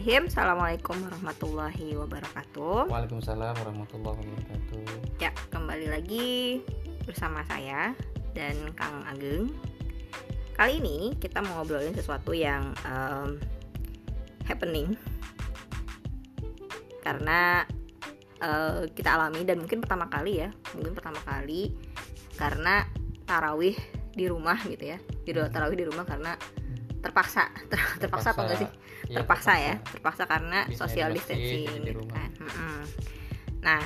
Bismillahirrahmanirrahim. Assalamualaikum warahmatullahi wabarakatuh. Waalaikumsalam warahmatullahi wabarakatuh. Ya, kembali lagi bersama saya dan Kang Ageng. Kali ini kita mau ngobrolin sesuatu yang um, happening karena uh, kita alami dan mungkin pertama kali ya, mungkin pertama kali karena tarawih di rumah gitu ya, di tarawih di rumah karena terpaksa ter, terpaksa, apa enggak sih ya, terpaksa, ya terpaksa karena Bisa social distancing gitu kan hmm. nah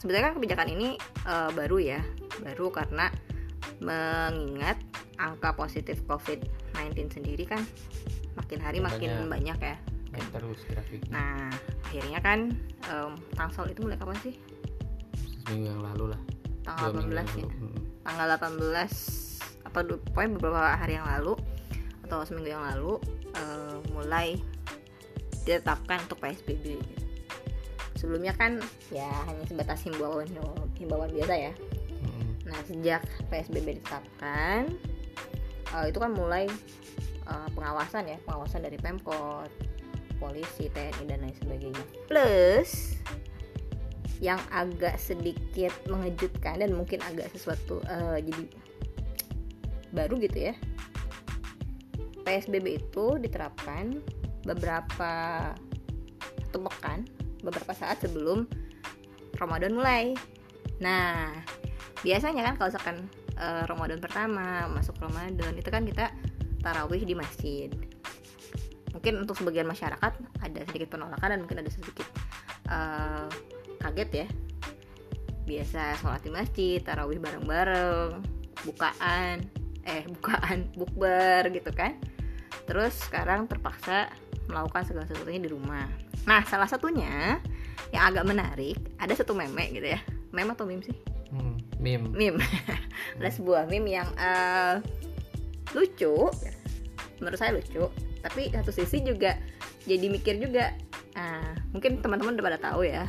sebenarnya kan kebijakan ini uh, baru ya baru karena mengingat angka positif COVID-19 sendiri kan makin hari makin banyak, banyak ya kan? terus grafiknya. Nah, akhirnya kan um, tangsel itu mulai kapan sih? Seminggu yang lalu lah. Tanggal 18 ya. Hmm. Tanggal 18 atau pokoknya beberapa hari yang lalu atau seminggu yang lalu uh, mulai ditetapkan untuk PSBB sebelumnya kan ya hanya sebatas himbauan himbauan biasa ya. Nah sejak PSBB ditetapkan uh, itu kan mulai uh, pengawasan ya pengawasan dari pemkot polisi TNI dan lain sebagainya. Plus yang agak sedikit mengejutkan dan mungkin agak sesuatu uh, jadi baru gitu ya PSBB itu diterapkan beberapa satu pekan beberapa saat sebelum Ramadan mulai. Nah biasanya kan kalau misalkan uh, Ramadan pertama masuk Ramadan itu kan kita tarawih di masjid. Mungkin untuk sebagian masyarakat ada sedikit penolakan dan mungkin ada sedikit uh, kaget ya. Biasa sholat di masjid tarawih bareng-bareng bukaan eh bukaan bukber gitu kan terus sekarang terpaksa melakukan segala sesuatunya di rumah. Nah salah satunya yang agak menarik ada satu meme gitu ya. Meme atau meme sih? Hmm, meme. Meme. Ada sebuah meme yang uh, lucu. Menurut saya lucu. Tapi satu sisi juga jadi mikir juga. Uh, mungkin teman-teman udah pada tahu ya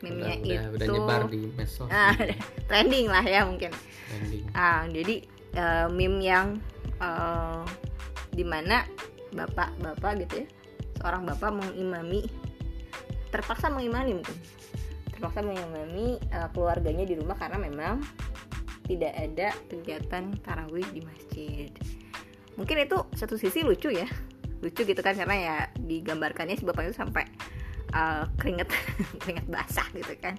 meme-nya udah, itu udah nyebar di uh, trending lah ya mungkin. Trending. Uh, jadi uh, meme yang uh, di mana bapak-bapak gitu ya seorang bapak mengimami terpaksa mengimami mungkin. Terpaksa mengimami uh, keluarganya di rumah karena memang tidak ada kegiatan tarawih di masjid. Mungkin itu satu sisi lucu ya lucu gitu kan karena ya digambarkannya si bapak itu sampai uh, keringet keringet basah gitu kan.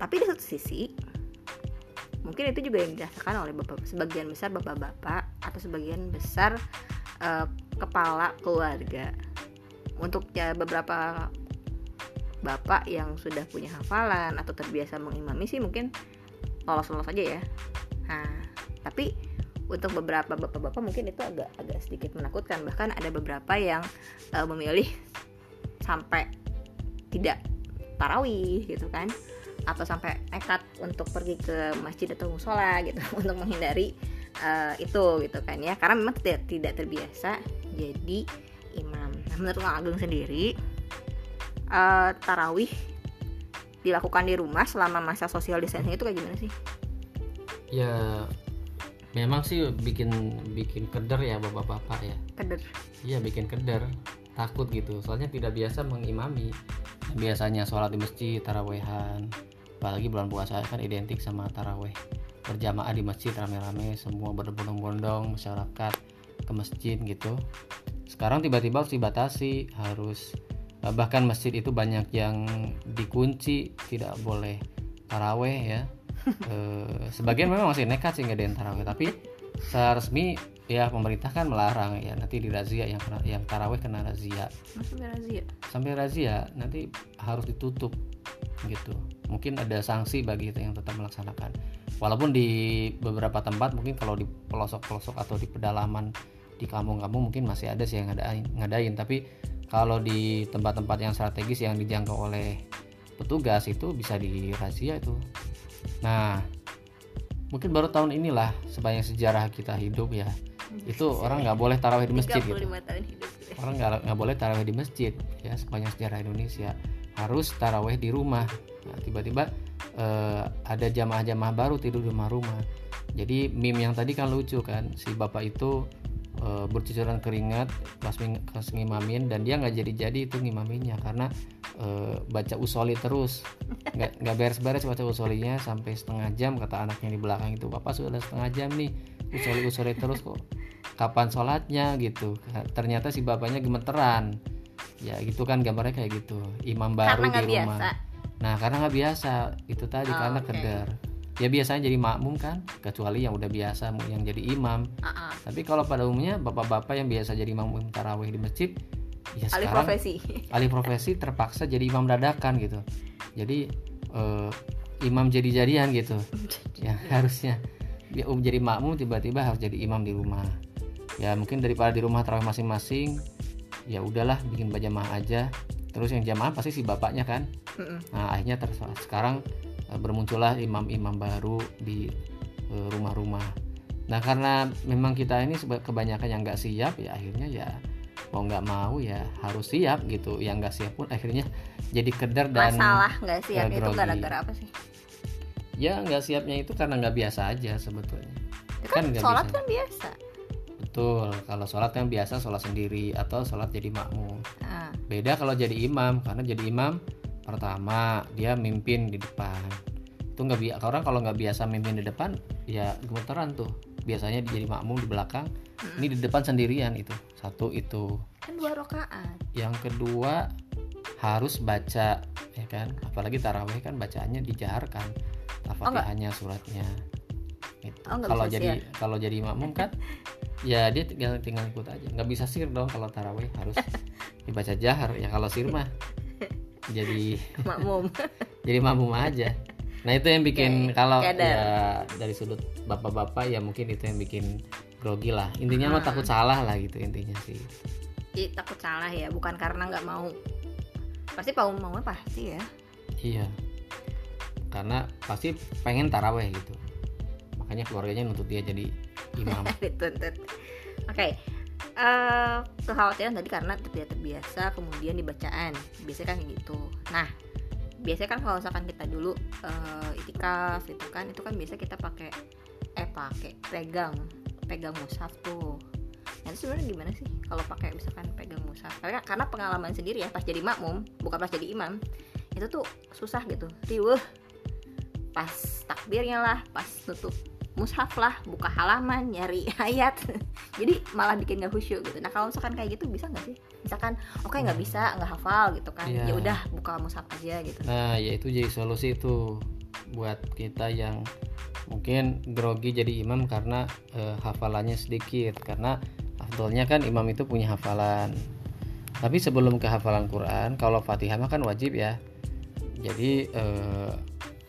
Tapi di satu sisi mungkin itu juga yang dirasakan oleh bapak sebagian besar bapak-bapak atau sebagian besar uh, kepala keluarga. Untuk ya beberapa bapak yang sudah punya hafalan atau terbiasa mengimami sih mungkin lolos-lolos aja ya. Nah tapi untuk beberapa bapak-bapak mungkin itu agak agak sedikit menakutkan. Bahkan ada beberapa yang uh, memilih sampai tidak tarawih gitu kan atau sampai nekat untuk pergi ke masjid atau musola gitu untuk menghindari uh, itu gitu kan ya karena memang tidak tidak terbiasa jadi imam. Nah, menurut Kang Agung sendiri uh, tarawih dilakukan di rumah selama masa social distancing itu kayak gimana sih? Ya memang sih bikin bikin keder ya bapak-bapak ya. Keder. Iya bikin keder takut gitu soalnya tidak biasa mengimami biasanya sholat di masjid tarawehan apalagi bulan puasa kan identik sama taraweh. Berjamaah di masjid rame-rame semua berbondong-bondong masyarakat ke masjid gitu. Sekarang tiba-tiba harus dibatasi harus eh, bahkan masjid itu banyak yang dikunci tidak boleh taraweh ya. E, sebagian memang masih nekat sih nggak ada taraweh tapi secara resmi ya pemerintah kan melarang ya nanti di razia yang kena, yang taraweh kena razia. Sampai razia? Sampai razia nanti harus ditutup gitu. Mungkin ada sanksi bagi itu yang tetap melaksanakan. Walaupun di beberapa tempat mungkin kalau di pelosok-pelosok atau di pedalaman di kampung-kampung mungkin masih ada sih yang ngadain, ngadain. Tapi kalau di tempat-tempat yang strategis yang dijangkau oleh petugas itu bisa dirazia itu. Nah mungkin baru tahun inilah sebanyak sejarah kita hidup ya itu orang nggak boleh tarawih di masjid gitu. Orang nggak boleh tarawih di masjid ya sepanjang sejarah Indonesia. Harus taraweh di rumah. Nah, tiba-tiba uh, ada jamaah-jamaah baru tidur di rumah-rumah. Jadi meme yang tadi kan lucu kan? Si bapak itu eh, bercucuran keringat pas pas ngimamin dan dia nggak jadi-jadi itu ngimaminnya karena eh, baca usoli terus. Nggak nggak beres-beres baca usolinya sampai setengah jam kata anaknya di belakang itu. Bapak sudah setengah jam nih usoli usoli terus kok kapan sholatnya gitu. Ternyata si bapaknya gemeteran. Ya gitu kan gambarnya kayak gitu. Imam baru karena di rumah. biasa? Nah karena nggak biasa. Itu tadi Oh, karena oke. keder. Ya biasanya jadi makmum kan kecuali yang udah biasa yang jadi imam. Ah, ah. tapi kalau pada umumnya bapak-bapak yang biasa jadi imam tarawih di masjid ya alih sekarang profesi. alih profesi terpaksa jadi imam dadakan gitu. Jadi eh, imam jadi-jadian gitu. Ya harusnya. Dia um jadi makmum tiba-tiba harus jadi imam di rumah ya mungkin daripada di rumah tarawih masing-masing ya udahlah bikin berjamaah aja. Terus yang jamaah pasti si bapaknya kan. Nah akhirnya ter- sekarang eh, bermuncullah imam-imam baru di eh, rumah-rumah. Nah karena memang kita ini kebanyakan yang nggak siap ya akhirnya ya mau nggak mau ya harus siap gitu. Yang nggak siap pun akhirnya jadi keder dan masalah nggak ya, itu grogi. gara-gara apa sih? Ya nggak siapnya itu karena nggak biasa aja sebetulnya. Itu Kan kan, sholat bisa. kan biasa betul. Kalau sholat yang biasa sholat sendiri atau sholat jadi makmum. Ah, beda kalau jadi imam karena jadi imam pertama dia mimpin di depan. Itu nggak biasa orang kalau nggak biasa mimpin di depan ya gemeteran tuh. Biasanya jadi makmum di belakang. Ini di depan sendirian itu. Satu itu. Kan dua rakaat. Yang kedua harus baca ya kan? Apalagi taraweh kan bacaannya dijaharkan. Al-fatihahnya suratnya gitu. Oh, kalau jadi kalau jadi makmum kan ya dia tinggal tinggal ikut aja. Nggak bisa sir dong kalau taraweh harus dibaca jahar. Ya kalau sir mah jadi makmum. jadi makmum aja. Nah itu yang bikin Oke, kalau ya dari sudut bapak-bapak ya mungkin itu yang bikin grogi lah. Intinya mah Ah. takut salah lah gitu intinya sih. Jadi takut salah ya. Bukan karena nggak mau. Pasti mau maunya pasti ya. Iya. Karena pasti pengen taraweh gitu. Makanya keluarganya nuntut dia jadi imam. oke eh kekhawatiran tadi karena tidak terbiasa kemudian di bacaan biasanya kan kayak gitu. Nah biasanya kan kalau misalkan kita dulu eh, itikaf itu kan itu kan biasa kita pakai eh pakai pegang pegang mushaf tuh. Nah itu sebenarnya gimana sih kalau pakai misalkan pegang mushaf? Karena karena pengalaman sendiri ya pas jadi makmum bukan pas jadi imam itu tuh susah gitu. Riweh pas takbirnya lah pas tutup mushaf lah buka halaman nyari ayat jadi malah bikin nggak khusyuk gitu nah kalau misalkan kayak gitu bisa nggak sih misalkan oke nggak bisa nggak hafal gitu kan Iya. ya udah buka mushaf aja gitu Nah, ya itu jadi solusi itu buat kita yang mungkin grogi jadi imam karena eh, hafalannya sedikit karena afdolnya kan imam itu punya hafalan. Tapi sebelum ke hafalan Quran, kalau Fatihah mah kan wajib ya. Jadi eh,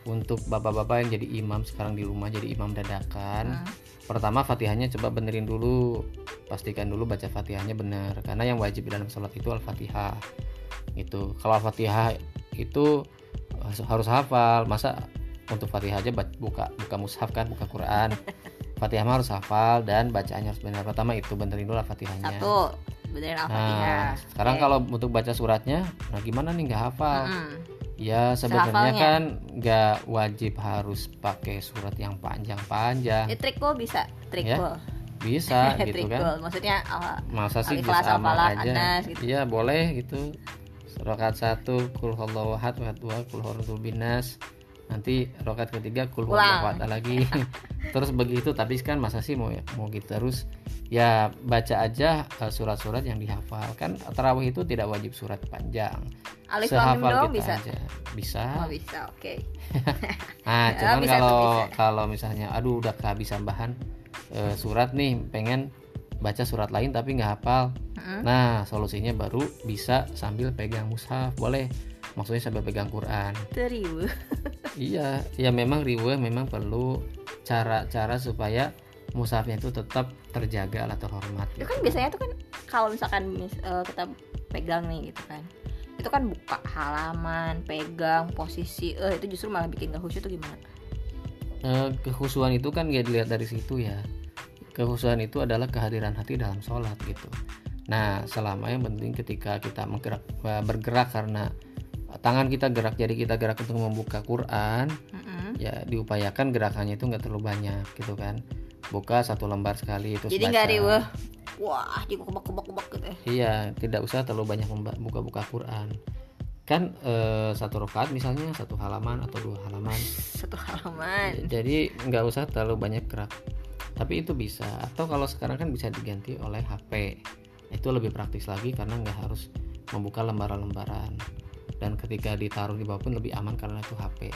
untuk bapak-bapak yang jadi imam sekarang di rumah jadi imam dadakan, Hmm. pertama fatihahnya coba benerin dulu. Pastikan dulu baca fatihahnya benar karena yang wajib dalam sholat itu al-fatihah. Itu kalau al-fatihah itu harus- harus hafal. Masa untuk fatihah aja buka buka mushaf kan buka Quran. Fatihah mah harus hafal dan bacaannya harus benar pertama itu benerin dulu al-fatihahnya. Satu benerin al-fatihah. Nah sekarang Oke. kalau untuk baca suratnya nah gimana nih nggak hafal? Mm-mm. Ya sebenarnya kan nggak wajib harus pakai surat yang panjang-panjang ya trikul bisa trikul bisa gitu kan maksudnya uh, masa sih bisa sama aja An-Nas gitu. iya boleh gitu rokat satu kul huwallahu ahad rokat dua kul huwallahu binas nanti rokat ketiga kul ahad lagi. Terus begitu tapi kan masa sih mau mau gitu terus ya baca aja eh, surat-surat yang dihafal. Kan tarawih itu tidak wajib surat panjang. Alif sehafal kita bisa? aja. Bisa. Oh bisa oke. Nah, Ya, cuman kalau kalau misalnya aduh udah kehabisan bahan eh, surat nih, pengen baca surat lain tapi nggak hafal. Mm-mm. Nah, solusinya baru bisa sambil pegang mushaf, boleh. Maksudnya sambil pegang Quran. Teriu. iya, ya memang riweh memang perlu cara-cara supaya mushafnya itu tetap terjaga atau terhormat. itu kan biasanya tuh kan kalau misalkan mis- eh, kita pegang nih gitu kan itu kan buka halaman pegang posisi eh itu justru malah bikin gak khusyuk tuh gimana Eh, kekhusuan itu kan nggak dilihat dari situ ya kekhusuan itu adalah kehadiran hati dalam sholat gitu nah selama yang penting ketika kita eh, bergerak karena tangan kita gerak jadi kita gerak untuk membuka Quran. Mm-mm. ya diupayakan gerakannya itu nggak terlalu banyak gitu kan. Buka satu lembar sekali terus jadi nggak riweh. Wah di kebak kebak kebak gitu ya. Iya tidak usah terlalu banyak memba- buka-buka Quran. Kan eh, satu rakaat misalnya satu halaman atau dua halaman. Satu halaman. Jadi nggak usah terlalu banyak gerak. Tapi itu bisa. Atau kalau sekarang kan bisa diganti oleh HP itu lebih praktis lagi karena nggak harus membuka lembaran-lembaran dan ketika ditaruh di bawah pun lebih aman karena itu HP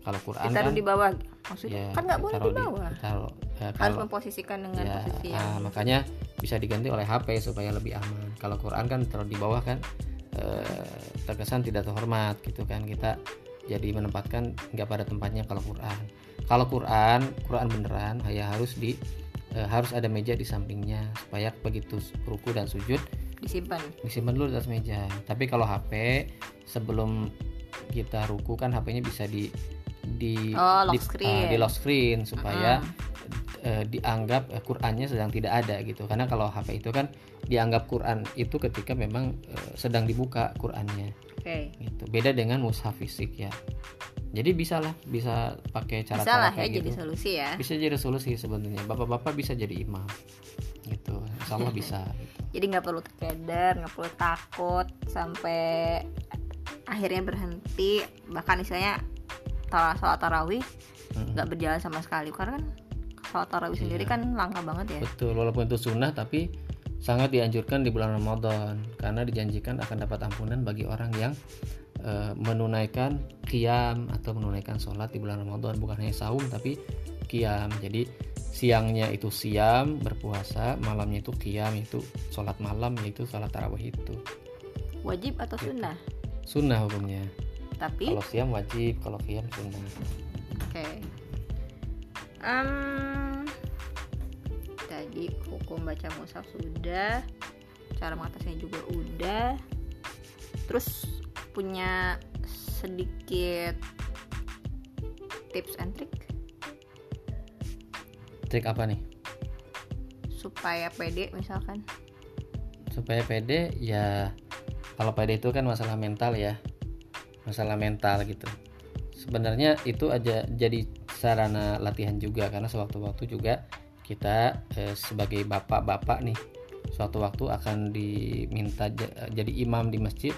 kalau Quran ditaruh kan di bawah maksudnya ya, kan nggak boleh di bawah. taruh, ya, harus kalau memposisikan dengan ya, posisi ah, yang makanya bisa diganti oleh HP supaya lebih aman. Kalau Quran kan taruh di bawah kan eh, terkesan tidak terhormat gitu kan. Kita jadi menempatkan nggak pada tempatnya kalau Quran. Kalau Quran Quran beneran ya harus di eh, harus ada meja di sampingnya supaya begitu ruku dan sujud disimpan. Disimpan dulu di atas meja. Tapi kalau HP sebelum kita ruku kan HP-nya bisa di di Oh, lock di, screen. ah, di lock screen supaya eh, dianggap eh, Qurannya sedang tidak ada gitu. Karena kalau HP itu kan dianggap Quran itu ketika memang eh, sedang dibuka Qurannya. Oke. Gitu. Beda dengan mushaf fisik ya. Jadi bisa lah bisa pakai bisa lah cara-cara ya kayak jadi gitu. solusi ya. Bisa jadi solusi sebenarnya. Bapak-bapak bisa jadi imam gitu. Allah bisa gitu. jadi nggak perlu terkeder nggak perlu takut sampai akhirnya berhenti. Bahkan istilahnya tara- sholat tarawih nggak berjalan sama sekali. Karena kan sholat tarawih sendiri Iya. kan langka banget ya. Betul, walaupun itu sunnah tapi sangat dianjurkan di bulan Ramadan. Karena dijanjikan akan dapat ampunan bagi orang yang eh, menunaikan qiyam atau menunaikan sholat di bulan Ramadan. Bukan hanya saum tapi qiyam. Jadi siangnya itu siam berpuasa, malamnya itu qiyam itu sholat malam yaitu sholat tarawih itu wajib atau Gitu. sunnah sunnah hukumnya. tapi Kalau siam wajib, kalau qiyam sunnah. Oke. Em, tadi hukum baca mushaf sudah, cara mengatasinya juga udah. Terus punya sedikit tips and trick Trik apa nih? supaya pede misalkan. supaya pede ya kalau pede itu kan masalah mental ya masalah mental gitu sebenarnya itu aja jadi sarana latihan juga karena sewaktu-waktu juga kita eh, sebagai bapak-bapak nih suatu waktu akan diminta ja- jadi imam di masjid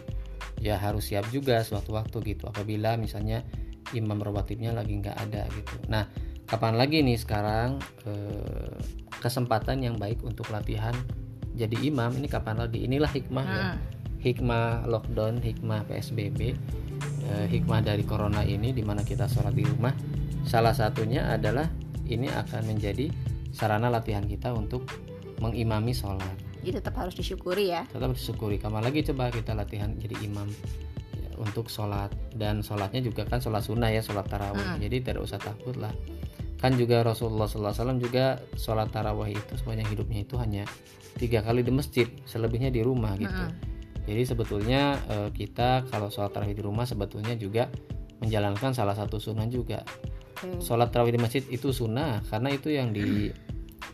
ya harus siap juga suatu waktu gitu apabila misalnya imam rawatibnya lagi nggak ada gitu nah kapan lagi nih sekarang eh, kesempatan yang baik untuk latihan jadi imam? Ini kapan lagi? Inilah hikmah ya. Hmm. hikmah lockdown hikmah psbb eh, hikmah dari corona ini di mana kita sholat di rumah. Salah satunya adalah ini akan menjadi sarana latihan kita untuk mengimami sholat. Jadi tetap harus disyukuri ya. tetap disyukuri. Kapan lagi coba kita latihan jadi imam ya, untuk sholat? Dan sholatnya juga kan sholat sunnah ya sholat tarawih. Mm. jadi tidak usah takut lah kan juga Rasulullah SAW juga sholat tarawih itu sepanjang hidupnya itu hanya tiga kali di masjid selebihnya di rumah gitu Mm-mm. jadi sebetulnya eh, kita kalau sholat tarawih di rumah sebetulnya juga menjalankan salah satu sunnah juga Oke. sholat tarawih di masjid itu sunnah karena itu yang di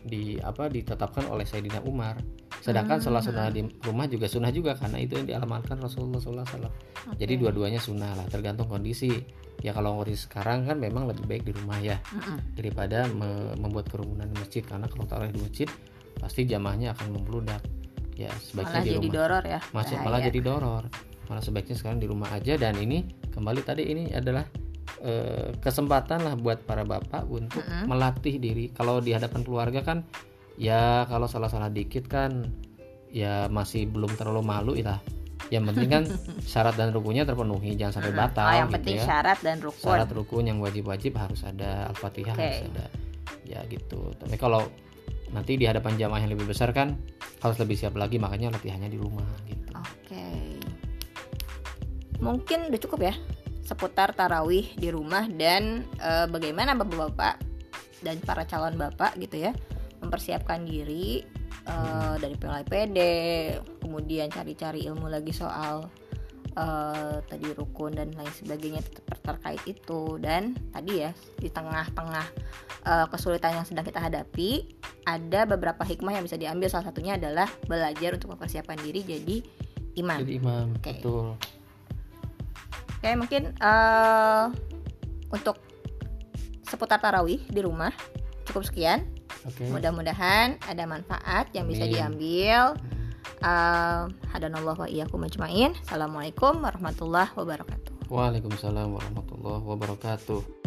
di apa ditetapkan oleh Sayyidina Umar sedangkan Hmm. sholat sunnah di rumah juga sunnah juga karena itu yang diamalkan Rasulullah SAW Oke. jadi dua-duanya sunnah lah tergantung kondisi ya kalau kondisi sekarang kan memang lebih baik di rumah ya daripada me- membuat kerumunan di masjid karena kalau tarawih di masjid pasti jamaahnya akan membludak ya sebaiknya Malah di jadi rumah doror ya. masih Bahaya. malah jadi doror malah sebaiknya sekarang di rumah aja dan ini kembali tadi ini adalah eh, kesempatan lah buat para bapak untuk Mm-mm. melatih diri kalau di hadapan keluarga kan ya kalau salah-salah dikit kan ya masih belum terlalu malu ya. Yang penting kan syarat dan rukunya terpenuhi jangan sampai batal Oh, yang gitu penting ya. syarat dan rukun. syarat rukun yang wajib-wajib harus ada al-fatihah Oke. harus ada. Ya gitu. Tapi kalau nanti di hadapan jamaah yang lebih besar kan harus lebih siap lagi makanya latihannya di rumah gitu. Oke. Mungkin udah cukup ya seputar tarawih di rumah dan eh, bagaimana bapak-bapak dan para calon bapak gitu ya mempersiapkan diri eh, dari PD, kemudian cari-cari ilmu lagi soal eh, tadi rukun dan lain sebagainya ter- terkait itu dan tadi ya di tengah-tengah eh, kesulitan yang sedang kita hadapi ada beberapa hikmah yang bisa diambil salah satunya adalah belajar untuk mempersiapkan diri jadi imam. jadi imam Oke. betul Oke mungkin eh untuk seputar tarawih di rumah cukup sekian. Oke. Mudah-mudahan ada manfaat yang bisa Amin. diambil. Uh, hadanallah wa iyyakum ajmain. Assalamualaikum warahmatullahi wabarakatuh. Waalaikumsalam warahmatullahi wabarakatuh.